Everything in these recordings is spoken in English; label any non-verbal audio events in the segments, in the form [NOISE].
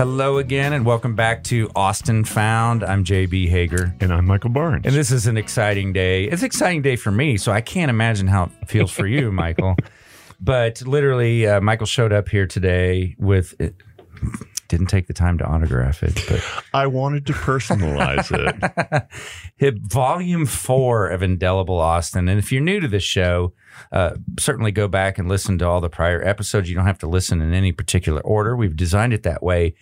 Hello again, and welcome back to Austin Found. I'm JB Hager. And I'm Michael Barnes. And this is an exciting day. It's an exciting day for me, so I can't imagine how it feels for you, [LAUGHS] Michael. But literally, uh, Michael showed up here today with. It, didn't take the time to autograph it, but I wanted to personalize it. [LAUGHS] hit volume four of Indelible Austin. And if you're new to this show, uh, certainly go back and listen to all the prior episodes. You don't have to listen in any particular order. We've designed it that way.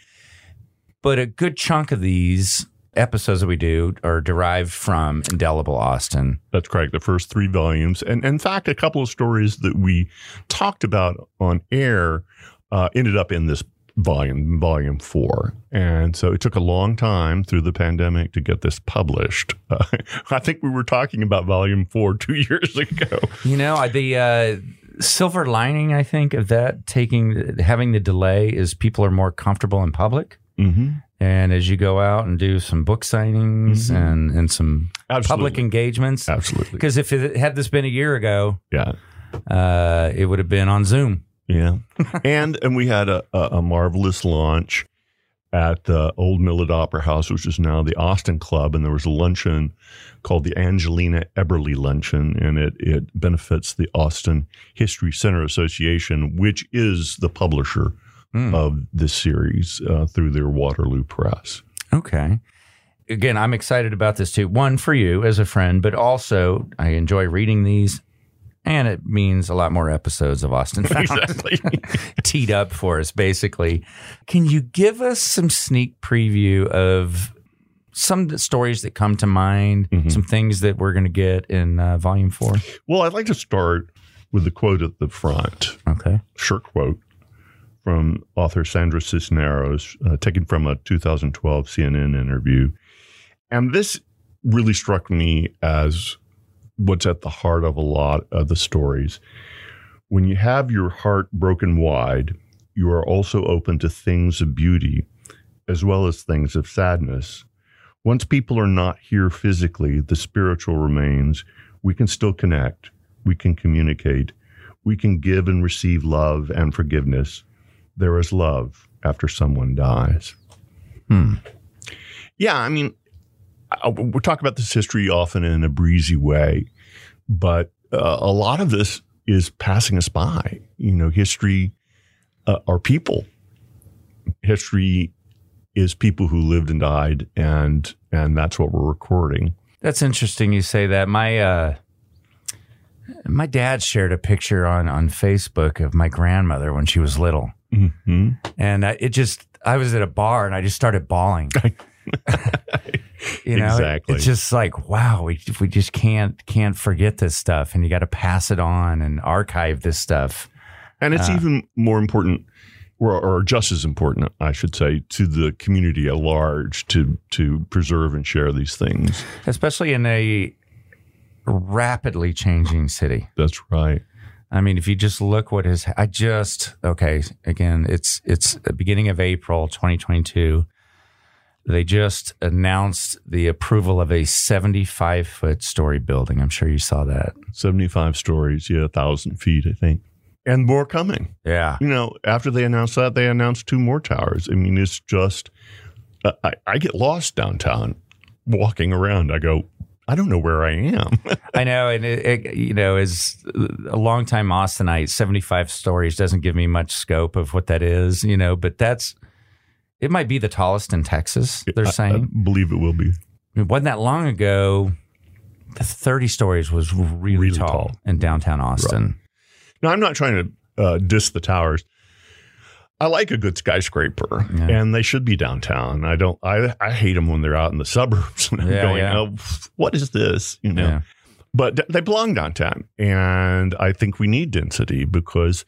But a good chunk of these episodes that we do are derived from Indelible Austin. That's correct. The first three volumes. And in fact, a couple of stories that we talked about on air uh, ended up in this volume, volume four. And so it took a long time through the pandemic to get this published. Uh, [LAUGHS] I think we were talking about volume four two [LAUGHS] years ago. You know, the uh, silver lining, I think, of that taking having the delay is people are more comfortable in public. Mm-hmm. And as you go out and do some book signings Mhm. and, and some Absolutely. public engagements, Absolutely. because if it had this been a year ago, Yeah. uh, it would have been on Zoom. Yeah. [LAUGHS] and and we had a, a, a marvelous launch at the old Millett Opera House, which is now the Austin Club, and there was a luncheon called the Angelina Eberly Luncheon, and it it benefits the Austin History Center Association, which is the publisher Hmm. of this series uh, through their Waterloo Press. Okay. Again, I'm excited about this too. One for you as a friend, but also I enjoy reading these, and it means a lot more episodes of Austin Found Exactly. [LAUGHS] teed up for us. Basically, can you give us some sneak preview of some the stories that come to mind, Mhm. some things that we're going to get in uh, Volume Four? well, I'd like to start with the quote at the front. Okay. sure quote from author Sandra Cisneros, uh, taken from a 2012 CNN interview. And this really struck me as what's at the heart of a lot of the stories. When you have your heart broken wide, you are also open to things of beauty as well as things of sadness. Once people are not here physically, the spiritual remains. We can still connect. We can communicate. We can give and receive love and forgiveness. There is love after someone dies. Hmm. Yeah, I mean, I- we talk about this history often in a breezy way, but uh, a lot of this is passing us by. You know, history uh, are people. History is people who lived and died, and and that's what we're recording. That's interesting you say that. My uh my dad shared a picture on on Facebook of my grandmother when she was little. Mm-hmm. And I, it just I was at a bar and I just started bawling. [LAUGHS] you know, Exactly. it's just like wow, we we just can't can't forget this stuff and you got to pass it on and archive this stuff. And it's Uh, even more important, or, or just as important, I should say, to the community at large to to preserve and share these things. Especially in a rapidly changing city. That's right. I mean, if you just look what is, I just okay. Again, it's it's the beginning of April, 2022. They just announced the approval of a 75 foot story building. I'm sure you saw that. 75 stories, yeah, 1,000 feet, I think. And more coming. Yeah, You know, after they announced that, they announced two more towers. I mean, it's just, uh, I, I get lost downtown walking around. I go, I don't know where I am. [LAUGHS] I know, and it, it, you know, as a longtime Austinite, 75 stories doesn't give me much scope of what that is. You know, but that's it. Might be the tallest in Texas. They're I- saying. I believe it will be. it wasn't that long ago. The 30 stories was really, Really tall, tall. in downtown Austin. Now, I'm not trying to uh, diss the towers. I like a good skyscraper, Yeah. and they should be downtown. I don't. I I hate them when they're out in the [LAUGHS] suburbs. And I'm Yeah, going, yeah. oh, what is this? You know. But they belong downtown, and I think we need density because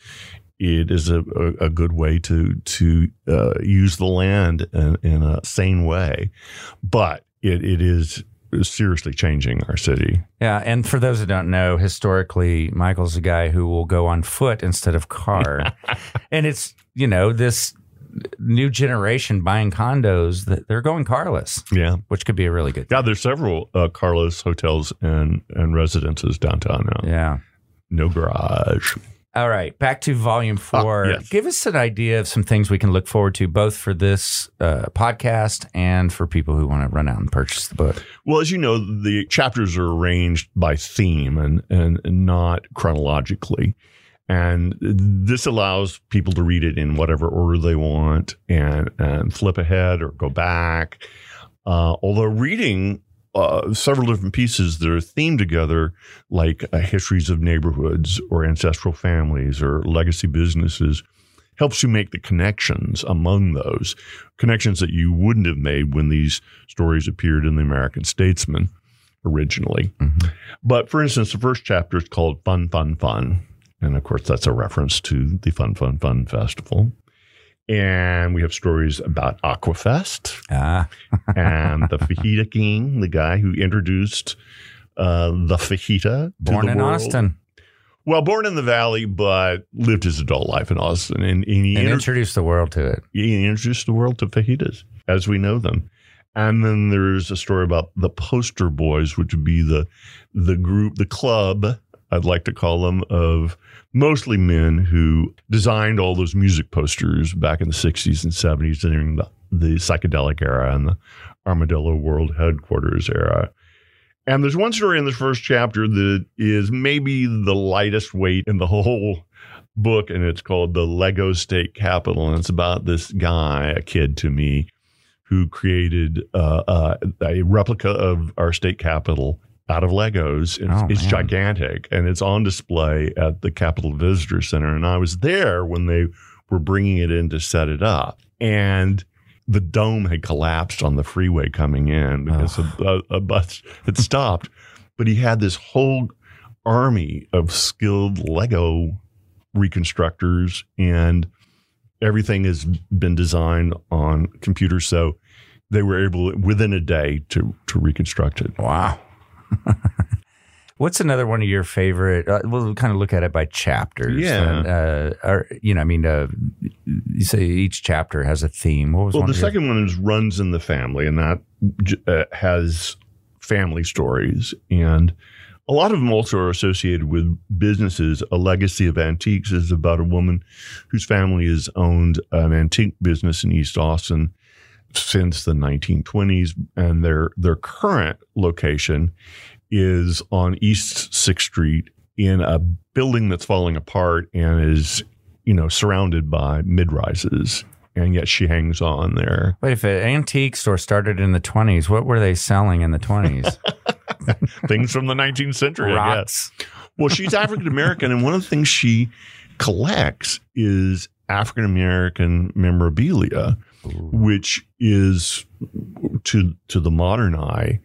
it is a, a, a good way to to uh, use the land in, in a sane way. But it, it is seriously changing our city. Yeah, and for those that don't know, historically, Michael's a guy who will go on foot instead of car, [LAUGHS] [LAUGHS] and it's you know this new generation buying condos that they're going carless, Yeah. which could be a really good. Thing. Yeah, there's several uh, carless hotels and, and residences downtown now. Yeah. No garage. All right, back to volume four. yes. Give us an idea of some things we can look forward to, both for this uh, podcast and for people who want to run out and purchase the book. Well, as you know, the chapters are arranged by theme and, and not chronologically. And this allows people to read it in whatever order they want and, and flip ahead or go back. Uh, although reading uh, several different pieces that are themed together, like uh, histories of neighborhoods or ancestral families or legacy businesses, helps you make the connections among those connections that you wouldn't have made when these stories appeared in the American Statesman originally. Mhm. But for instance, the first chapter is called Fun, Fun, Fun. And of course, that's a reference to the Fun, Fun, Fun Festival. And we have stories about Aquafest Ah, [LAUGHS] and the Fajita King, the guy who introduced uh, the fajita. to born the in world. Austin Well, born in the Valley, but lived his adult life in Austin. And, and he, and inter- introduced the world to it. he introduced the world to fajitas as we know them. And then there's a story about the poster boys, which would be the the group, the club, I'd like to call them, of mostly men who designed all those music posters back in the 60s and 70s during the, the psychedelic era and the Armadillo World Headquarters era. And there's one story in this first chapter that is maybe the lightest weight in the [LAUGHS] whole book, and it's called The Lego State Capitol. And it's about this guy, a kid to me, who created uh, uh, a replica of our state capitol out of Legos. It's, Oh, it's gigantic, and it's on display at the Capitol Visitor Center. And I was there when they were bringing it in to set it up. And the dome had collapsed on the freeway coming in because a, a, a bus had stopped. [LAUGHS] But he had this whole army of skilled Lego reconstructors, and everything has been designed on computers. So they were able within a day to to reconstruct it. Wow. [LAUGHS] What's another one of your favorite? Uh, we'll kind of look at it by chapters. Yeah. And, uh, or, you know, I mean, uh, you say each chapter has a theme. What was Well, the of your- second one is runs in the family, and that uh, has family stories, and a lot of them also are associated with businesses. A legacy of antiques is about a woman whose family has owned an antique business in East Austin since the 1920s, and their their current location is on East Sixth Street in a building that's falling apart and is you know surrounded by mid rises and yet she hangs on there. Wait, if an antique store started in the 20s, what were they selling in the 20s? [LAUGHS] Things from the 19th century. Rocks. Well, she's African American, and one of the things she collects is African American memorabilia, which is to to the modern eye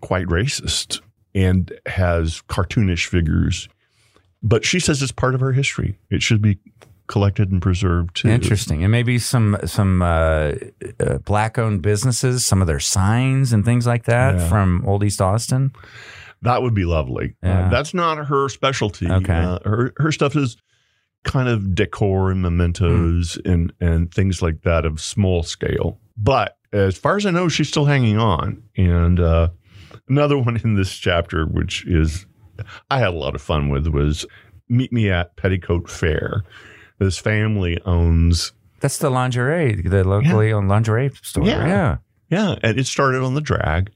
quite racist and has cartoonish figures. But she says it's part of her history. It should be collected and preserved too. Interesting, and maybe some some uh, uh, black-owned businesses, some of their signs and things like that Yeah. from Old East Austin. That would be lovely. Uh, that's not her specialty. Okay. Uh, her her stuff is kind of decor and mementos and and things like that of small scale. But as far as I know, she's still hanging on. And uh, another [LAUGHS] one in this chapter, which is I had a lot of fun with, was meet me at Petticoat Fair. This family owns That's the lingerie, the locally owned lingerie store. Yeah. yeah. Yeah, and it started on the drag.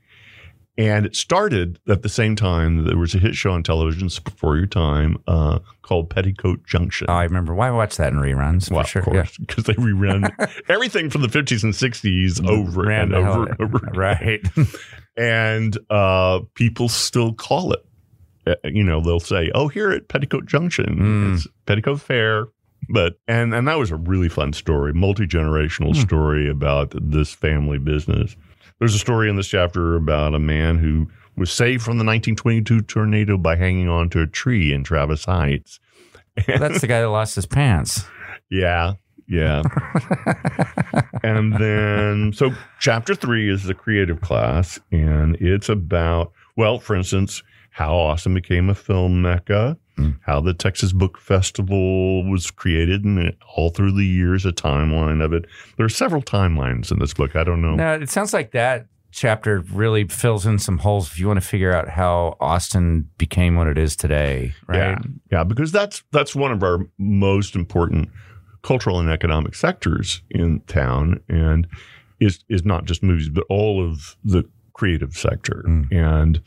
And it started at the same time there was a hit show on television before your time uh, called Petticoat Junction. Oh, I remember. Why watch that in reruns? well, for sure. of course, because they rerun [LAUGHS] everything from the 50s and 60s [LAUGHS] over Ran and over and over. Right. [LAUGHS] And uh, people still call it. Uh, You know, they'll say, "Oh, here at Petticoat Junction, Mm. it's Petticoat Fair." But and and that was a really fun story, multi generational Hmm. story about this family business. There's a story in this chapter about a man who was saved from the 1922 tornado by hanging onto a tree in Travis Heights. That's the guy that lost his pants. [LAUGHS] Yeah, Yeah. [LAUGHS] and then, so chapter three is the creative class, and it's about, well, for instance, how Austin became a film mecca, Mm. how the Texas Book Festival was created, and all through the years, a timeline of it. There are several timelines in this book. I don't know. No, it sounds like that chapter really fills in some holes if you want to figure out how Austin became what it is today, right? Yeah, yeah, because that's that's one of our most important cultural and economic sectors in town, and is is not just movies, but all of the creative sector. Mm. And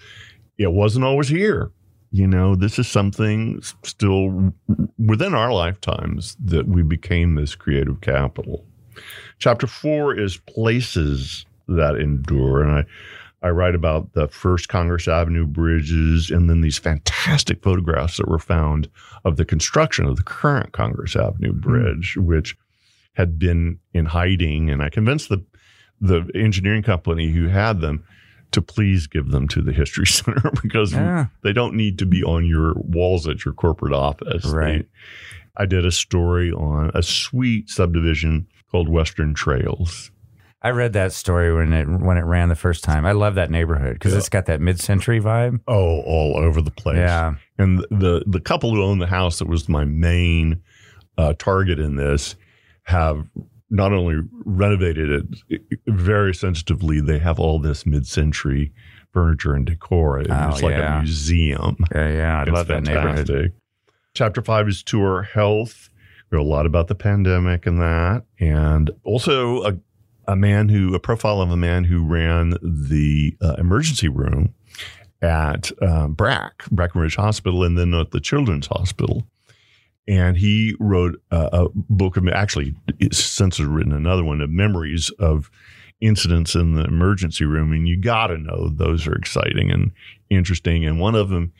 it wasn't always here. You know, this is something still within our lifetimes that we became this creative capital. Chapter four is places that endure, and I I write about the first Congress Avenue bridges and then these fantastic photographs that were found of the construction of the current Congress Avenue hmm. bridge, which had been in hiding. And I convinced the the engineering company who had them to please give them to the History [LAUGHS] Center [LAUGHS] because Yeah. they don't need to be on your walls at your corporate office. Right. They- I did a story on a sweet subdivision called Western Trails. I read that story when it when it ran the first time. I love that neighborhood because Yeah. it's got that mid-century vibe. Oh, all over the place. Yeah. And the the couple who owned the house that was my main uh, target in this have not only renovated it very sensitively, they have all this mid-century furniture and decor. It's Oh, like yeah. a museum. Yeah, yeah. I It's love that neighborhood. Chapter five is tour health. We have a lot about the pandemic and that, and also a a man who a profile of a man who ran the uh, emergency room at um, Brack Brackenridge Hospital, and then at the Children's Hospital. And he wrote a, a book of actually since has written another one of memories of incidents in the emergency room, and you got to know those are exciting and interesting. And one of them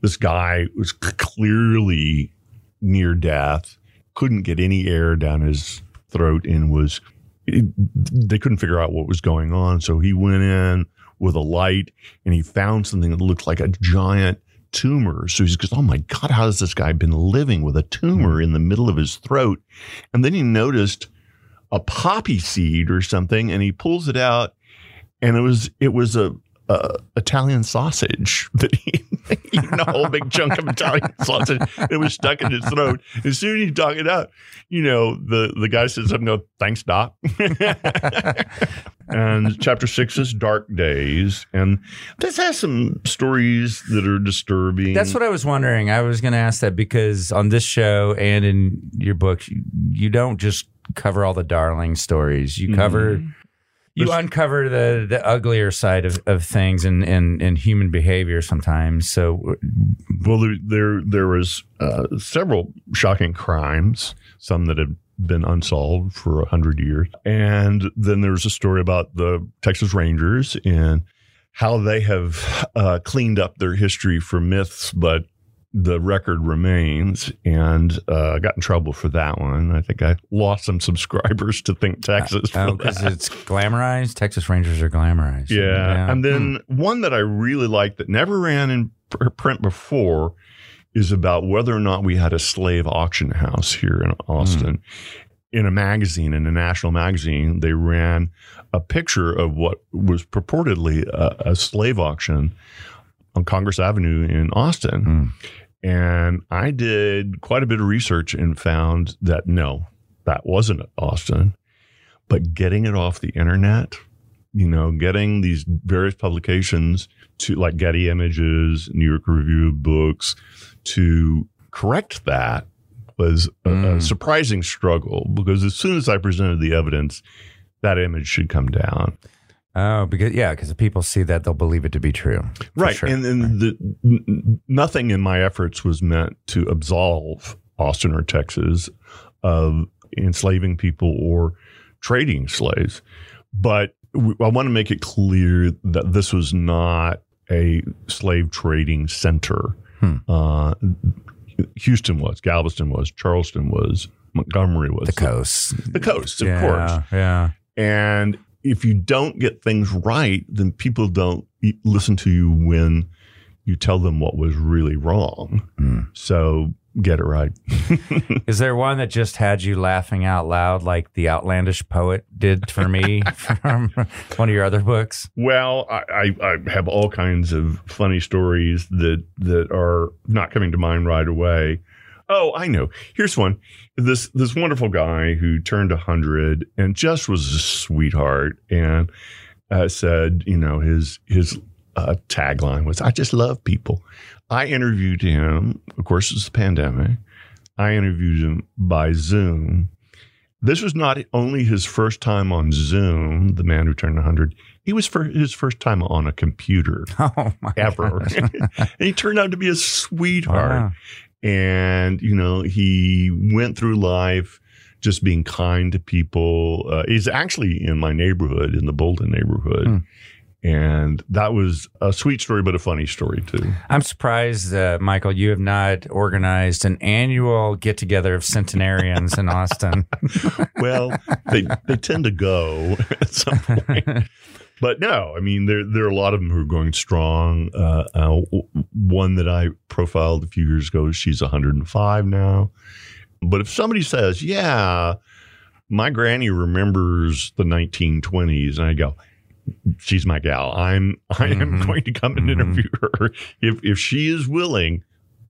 this guy was clearly near death, couldn't get any air down his throat, and was they couldn't figure out what was going on. So he went in with a light and he found something that looked like a giant tumor. So he goes, "Oh my God, how has this guy been living with a tumor hmm. in the middle of his throat?" And then he noticed a poppy seed or something, and he pulls it out, and it was it was a, a Italian sausage that he [LAUGHS] eaten a whole big chunk of Italian sausage. It was stuck in his throat. As soon as he talked it out, you know, the the guy says I'm Go, thanks, doc. [LAUGHS] and chapter six is dark days, and this has some stories that are disturbing. That's what I was wondering. I was going to ask that because on this show and in your book, you, you don't just cover all the darling stories. You cover, mm-hmm. You uncover the the uglier side of, of things and, and and human behavior sometimes. So Well, there there, there was uh, several shocking crimes, some that have been unsolved for a hundred years, and then there was a story about the Texas Rangers and how they have uh, cleaned up their history for myths, but the record remains. And uh, I got in trouble for that one. I think I lost some [LAUGHS] subscribers to Think Texas. for oh, because it's glamorized. Texas Rangers are glamorized. Yeah. And then Hmm. one that I really liked that never ran in print before is about whether or not we had a slave auction house here in Austin. In a magazine, in a national magazine, they ran a picture of what was purportedly a, a slave auction on Congress Avenue in Austin. Mm. And I did quite a bit of research and found that no, that wasn't Austin. But getting it off the internet, you know, getting these various publications to like Getty Images, New York Review of Books to correct that was a, a Mm. surprising struggle because as soon as I presented the evidence, that image should come down. Oh, because yeah, because if people see that, they'll believe it to be true. Right sure. and, and the, n- n- nothing in my efforts was meant to absolve austin or texas of enslaving people or trading slaves but w- i want to make it clear that this was not a slave trading center Hmm. uh, houston was galveston was charleston was montgomery was the coast, the coast of yeah, course Yeah. and if you don't get things right, then people don't listen to you when you tell them what was really wrong. Mm. So get it right. [LAUGHS] Is there one that just had you laughing out loud, like the outlandish poet did for me [LAUGHS] from one of your other books? Well, I, I, I have all kinds of funny stories that that are not coming to mind right away. Oh, I know. Here's one. This this wonderful guy who turned hundred and just was a sweetheart and uh, said, you know, his his uh, tagline was, "I just love people." I interviewed him. Of course, it's the pandemic. I interviewed him by Zoom. This was not only his first time on Zoom, the man who turned 100, he was for his first time on a computer [LAUGHS] Oh my ever. [LAUGHS] and he turned out to be a sweetheart. Wow. And, you know, he went through life just being kind to people. Uh, he's actually in my neighborhood, in the Bouldin neighborhood. Hmm. And that was a sweet story, but a funny story too. I'm surprised, uh, Michael, you have not organized an annual get together of centenarians in Austin. [LAUGHS] Well, they they tend to go at some point. [LAUGHS] But no, I mean there there are a lot of them who are going strong. Uh, uh, one that I profiled a few years ago, she's 105 now. But if somebody says, "Yeah, my granny remembers the 1920s," and I go, "She's my gal. I'm I am Mhm. going to come and Mhm. interview her if if she is willing."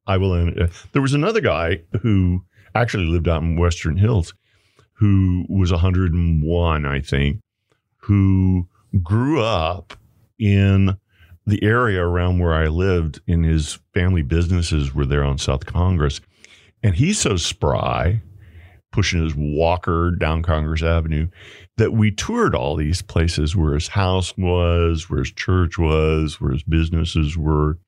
I will. uh, There was another guy who actually lived out in Western Hills who was 101, I think, who grew up in the area around where I lived, and his family businesses were there on South Congress. And he's so spry, pushing his walker down Congress Avenue, that we toured all these places where his house was, where his church was, where his businesses were.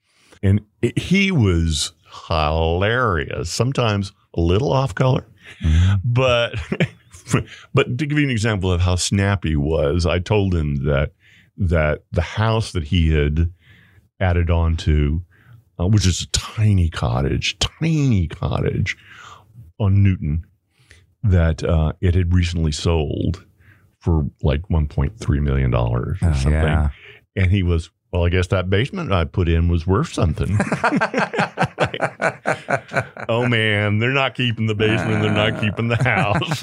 And it, he was hilarious, sometimes a little off color, mm-hmm. but [LAUGHS] but to give you an example of how snappy was, I told him that that the house that he had added on to, uh, which is a tiny cottage, tiny cottage on Newton, that uh, it had recently sold for like 1.3 million dollars or Oh, something. yeah. And he was, well, I guess that basement I put in was worth something. [LAUGHS] oh man, they're not keeping the basement, they're not keeping the house.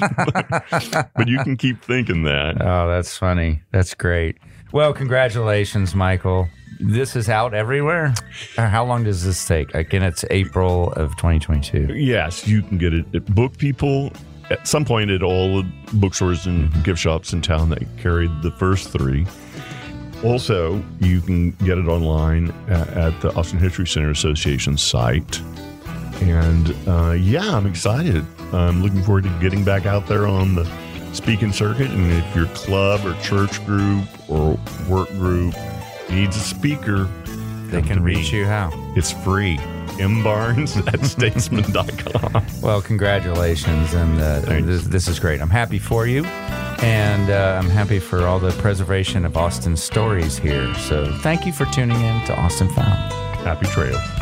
[LAUGHS] but you can keep thinking that. Oh, that's funny. That's great. Well, congratulations, Michael. This is out everywhere. Uh, How long does this take? Again, it's April of 2022. Yes, you can get it at Book People at some point at all the bookstores and gift shops in town that carried the first three. Also, you can get it online at, at the Austin History Center Association site. And uh, yeah, I'm excited. I'm looking forward to getting back out there on the speaking circuit. And if your club or church group or work group needs a speaker, They can to me. reach you how? It's free. mbarnes at [LAUGHS] statesman.com. Well, congratulations, and uh, this, this is great. I'm happy for you, and uh, I'm happy for all the preservation of Austin stories here. So, thank you for tuning in to Austin Found. Happy trails.